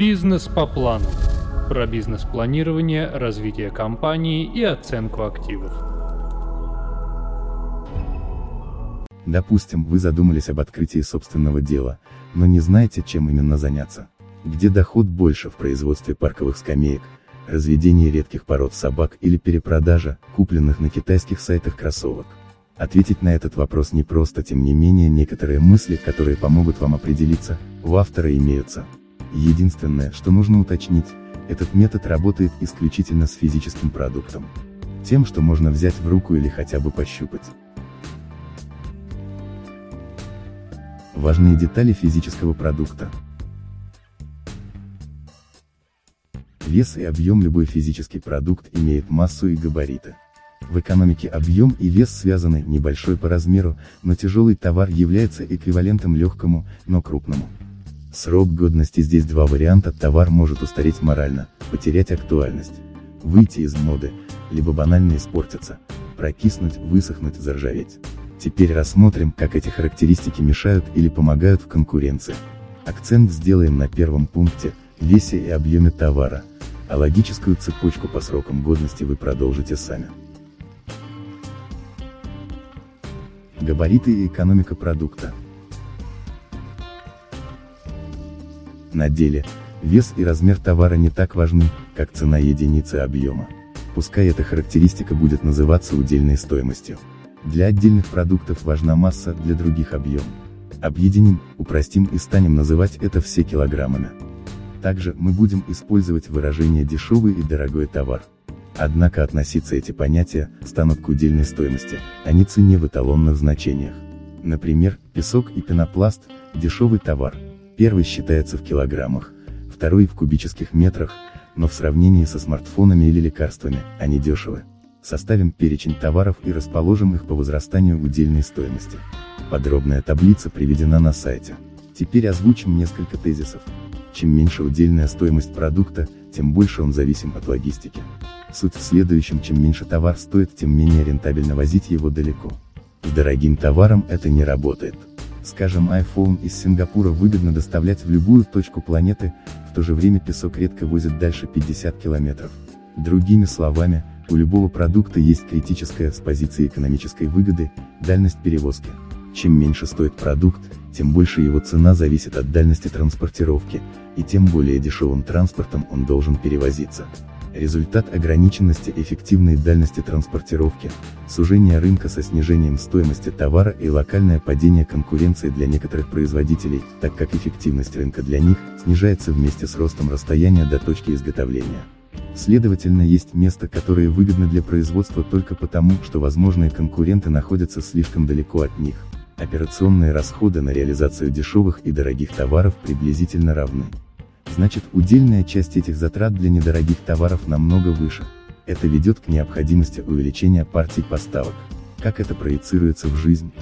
Бизнес по плану. Про бизнес-планирование, развитие компании и оценку активов. Допустим, вы задумались об открытии собственного дела, но не знаете, чем именно заняться. Где доход больше в производстве парковых скамеек, разведении редких пород собак или перепродажа, купленных на китайских сайтах кроссовок. Ответить на этот вопрос непросто, тем не менее некоторые мысли, которые помогут вам определиться, у автора имеются. Единственное, что нужно уточнить, этот метод работает исключительно с физическим продуктом. Тем, что можно взять в руку или хотя бы пощупать. Важные детали физического продукта. Вес и объем любой физический продукт имеет массу и габариты. В экономике объем и вес связаны, небольшой по размеру, но тяжелый товар является эквивалентом легкому, но крупному. Срок годности здесь два варианта, товар может устареть морально, потерять актуальность, выйти из моды, либо банально испортиться, прокиснуть, высохнуть, заржаветь. Теперь рассмотрим, как эти характеристики мешают или помогают в конкуренции. Акцент сделаем на первом пункте, весе и объеме товара, а логическую цепочку по срокам годности вы продолжите сами. Габариты и экономика продукта. На деле, вес и размер товара не так важны, как цена единицы объема. Пускай эта характеристика будет называться удельной стоимостью. Для отдельных продуктов важна масса, для других объем. Объединим, упростим и станем называть это все килограммами. Также мы будем использовать выражение дешевый и дорогой товар. Однако относиться эти понятия станут к удельной стоимости, а не цене в эталонных значениях. Например, песок и пенопласт – дешевый товар. Первый считается в килограммах, второй в кубических метрах, но в сравнении со смартфонами или лекарствами, они дешевы. Составим перечень товаров и расположим их по возрастанию удельной стоимости. Подробная таблица приведена на сайте. Теперь озвучим несколько тезисов. Чем меньше удельная стоимость продукта, тем больше он зависим от логистики. Суть в следующем, чем меньше товар стоит, тем менее рентабельно возить его далеко. С дорогим товаром это не работает. Скажем, iPhone из Сингапура выгодно доставлять в любую точку планеты, в то же время песок редко возит дальше 50 километров. Другими словами, у любого продукта есть критическая с позиции экономической выгоды, дальность перевозки. Чем меньше стоит продукт, тем больше его цена зависит от дальности транспортировки, и тем более дешевым транспортом он должен перевозиться. Результат ограниченности эффективной дальности транспортировки, сужение рынка со снижением стоимости товара и локальное падение конкуренции для некоторых производителей, так как эффективность рынка для них снижается вместе с ростом расстояния до точки изготовления. Следовательно, есть место, которое выгодно для производства только потому, что возможные конкуренты находятся слишком далеко от них. Операционные расходы на реализацию дешевых и дорогих товаров приблизительно равны значит удельная часть этих затрат для недорогих товаров намного выше. Это ведет к необходимости увеличения партий поставок. Как это проецируется в жизнь?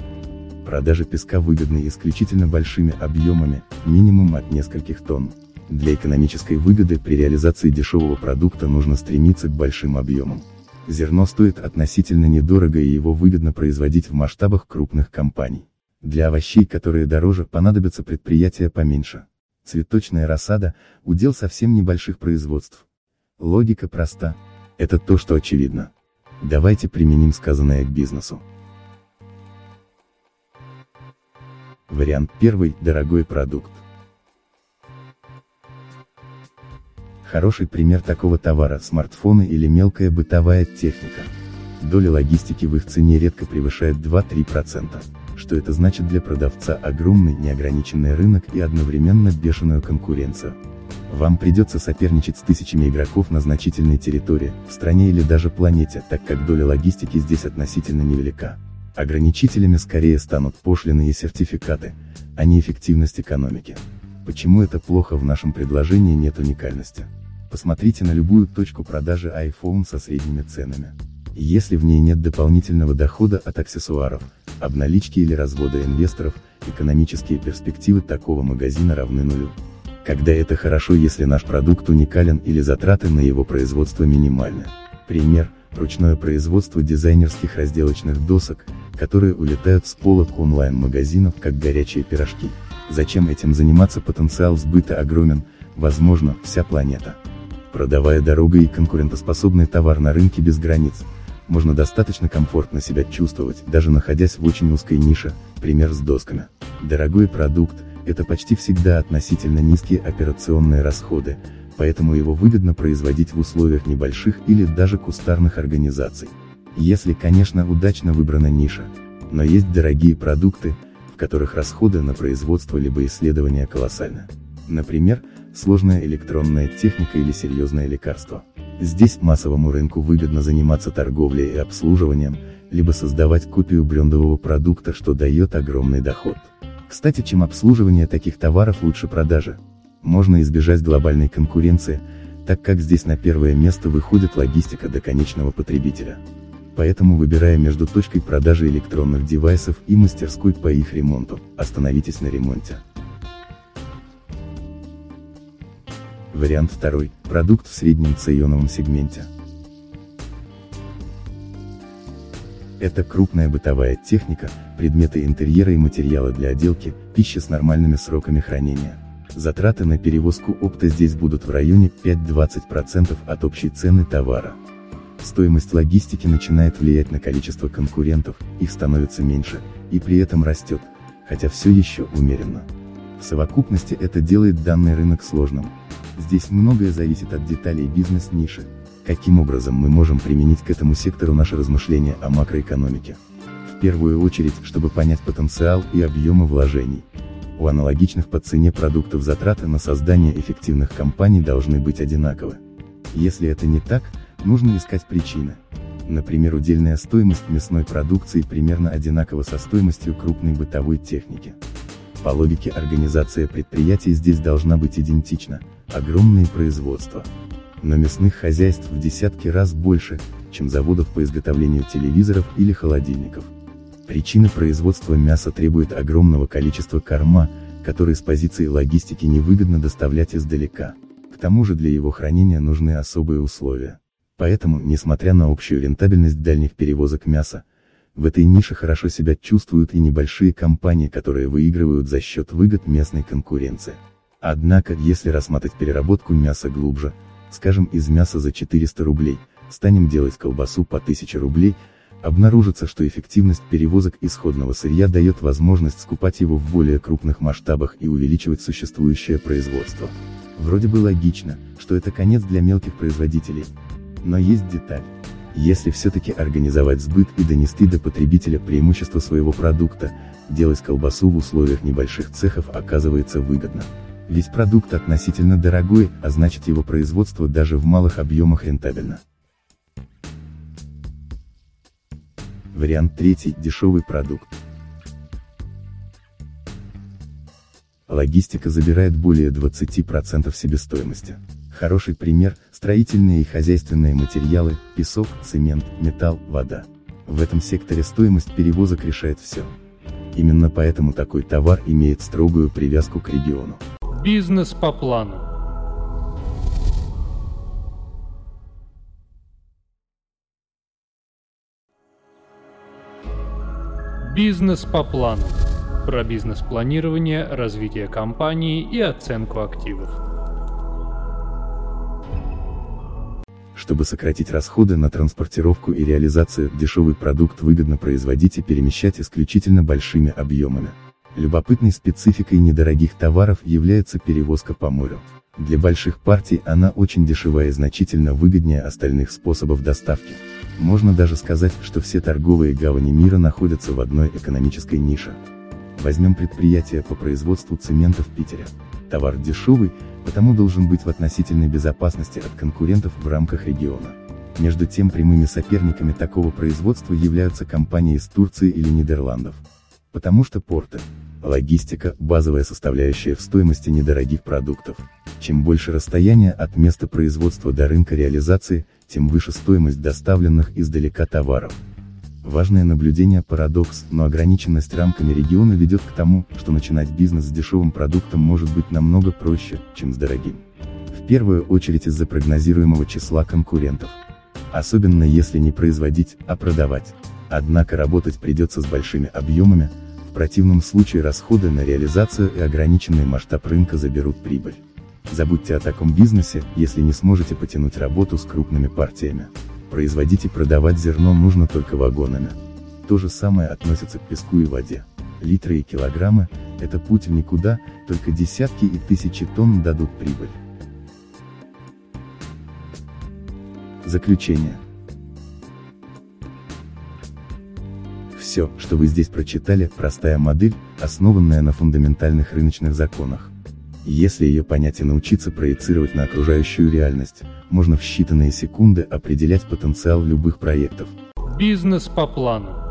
Продажа песка выгодны исключительно большими объемами, минимум от нескольких тонн. Для экономической выгоды при реализации дешевого продукта нужно стремиться к большим объемам. Зерно стоит относительно недорого и его выгодно производить в масштабах крупных компаний. Для овощей, которые дороже, понадобятся предприятия поменьше. Цветочная рассада – удел совсем небольших производств. Логика проста. Это то, что очевидно. Давайте применим сказанное к бизнесу. Вариант первый – дорогой продукт. Хороший пример такого товара – смартфоны или мелкая бытовая техника. Доля логистики в их цене редко превышает 2-3% что это значит для продавца огромный неограниченный рынок и одновременно бешеную конкуренцию. Вам придется соперничать с тысячами игроков на значительной территории, в стране или даже планете, так как доля логистики здесь относительно невелика. Ограничителями скорее станут пошлины и сертификаты, а не эффективность экономики. Почему это плохо в нашем предложении нет уникальности? Посмотрите на любую точку продажи iPhone со средними ценами. Если в ней нет дополнительного дохода от аксессуаров, обналички или развода инвесторов, экономические перспективы такого магазина равны нулю. Когда это хорошо, если наш продукт уникален или затраты на его производство минимальны. Пример – ручное производство дизайнерских разделочных досок, которые улетают с полок онлайн-магазинов как горячие пирожки. Зачем этим заниматься потенциал сбыта огромен, возможно, вся планета. Продавая дорогой и конкурентоспособный товар на рынке без границ, можно достаточно комфортно себя чувствовать, даже находясь в очень узкой нише, пример с досками. Дорогой продукт – это почти всегда относительно низкие операционные расходы, поэтому его выгодно производить в условиях небольших или даже кустарных организаций. Если, конечно, удачно выбрана ниша. Но есть дорогие продукты, в которых расходы на производство либо исследования колоссальны. Например, сложная электронная техника или серьезное лекарство. Здесь массовому рынку выгодно заниматься торговлей и обслуживанием, либо создавать копию брендового продукта, что дает огромный доход. Кстати, чем обслуживание таких товаров лучше продажи. Можно избежать глобальной конкуренции, так как здесь на первое место выходит логистика до конечного потребителя. Поэтому выбирая между точкой продажи электронных девайсов и мастерской по их ремонту, остановитесь на ремонте. Вариант второй. Продукт в среднем сегменте. Это крупная бытовая техника, предметы интерьера и материалы для отделки, пища с нормальными сроками хранения. Затраты на перевозку опта здесь будут в районе 5-20% от общей цены товара. Стоимость логистики начинает влиять на количество конкурентов, их становится меньше, и при этом растет, хотя все еще умеренно. В совокупности это делает данный рынок сложным, Здесь многое зависит от деталей бизнес-ниши. Каким образом мы можем применить к этому сектору наши размышления о макроэкономике? В первую очередь, чтобы понять потенциал и объемы вложений. У аналогичных по цене продуктов затраты на создание эффективных компаний должны быть одинаковы. Если это не так, нужно искать причины. Например, удельная стоимость мясной продукции примерно одинакова со стоимостью крупной бытовой техники. По логике организация предприятий здесь должна быть идентична, огромные производства. Но мясных хозяйств в десятки раз больше, чем заводов по изготовлению телевизоров или холодильников. Причина производства мяса требует огромного количества корма, который с позиции логистики невыгодно доставлять издалека. К тому же для его хранения нужны особые условия. Поэтому, несмотря на общую рентабельность дальних перевозок мяса, в этой нише хорошо себя чувствуют и небольшие компании, которые выигрывают за счет выгод местной конкуренции. Однако, если рассматривать переработку мяса глубже, скажем из мяса за 400 рублей, станем делать колбасу по 1000 рублей, обнаружится, что эффективность перевозок исходного сырья дает возможность скупать его в более крупных масштабах и увеличивать существующее производство. Вроде бы логично, что это конец для мелких производителей. Но есть деталь. Если все-таки организовать сбыт и донести до потребителя преимущество своего продукта, делать колбасу в условиях небольших цехов оказывается выгодно. Ведь продукт относительно дорогой, а значит его производство даже в малых объемах рентабельно. Вариант третий – дешевый продукт. Логистика забирает более 20% себестоимости. Хороший пример – строительные и хозяйственные материалы, песок, цемент, металл, вода. В этом секторе стоимость перевозок решает все. Именно поэтому такой товар имеет строгую привязку к региону. Бизнес по плану. Бизнес по плану. Про бизнес-планирование, развитие компании и оценку активов. Чтобы сократить расходы на транспортировку и реализацию, дешевый продукт выгодно производить и перемещать исключительно большими объемами. Любопытной спецификой недорогих товаров является перевозка по морю. Для больших партий она очень дешевая и значительно выгоднее остальных способов доставки. Можно даже сказать, что все торговые гавани мира находятся в одной экономической нише. Возьмем предприятие по производству цемента в Питере. Товар дешевый, потому должен быть в относительной безопасности от конкурентов в рамках региона. Между тем прямыми соперниками такого производства являются компании из Турции или Нидерландов. Потому что порты, логистика – базовая составляющая в стоимости недорогих продуктов. Чем больше расстояние от места производства до рынка реализации, тем выше стоимость доставленных издалека товаров. Важное наблюдение парадокс, но ограниченность рамками региона ведет к тому, что начинать бизнес с дешевым продуктом может быть намного проще, чем с дорогим. В первую очередь из-за прогнозируемого числа конкурентов. Особенно если не производить, а продавать. Однако работать придется с большими объемами, в противном случае расходы на реализацию и ограниченный масштаб рынка заберут прибыль. Забудьте о таком бизнесе, если не сможете потянуть работу с крупными партиями. Производить и продавать зерно нужно только вагонами. То же самое относится к песку и воде. Литры и килограммы – это путь в никуда, только десятки и тысячи тонн дадут прибыль. Заключение. Все, что вы здесь прочитали, простая модель, основанная на фундаментальных рыночных законах. Если ее понять и научиться проецировать на окружающую реальность, можно в считанные секунды определять потенциал любых проектов. Бизнес по плану.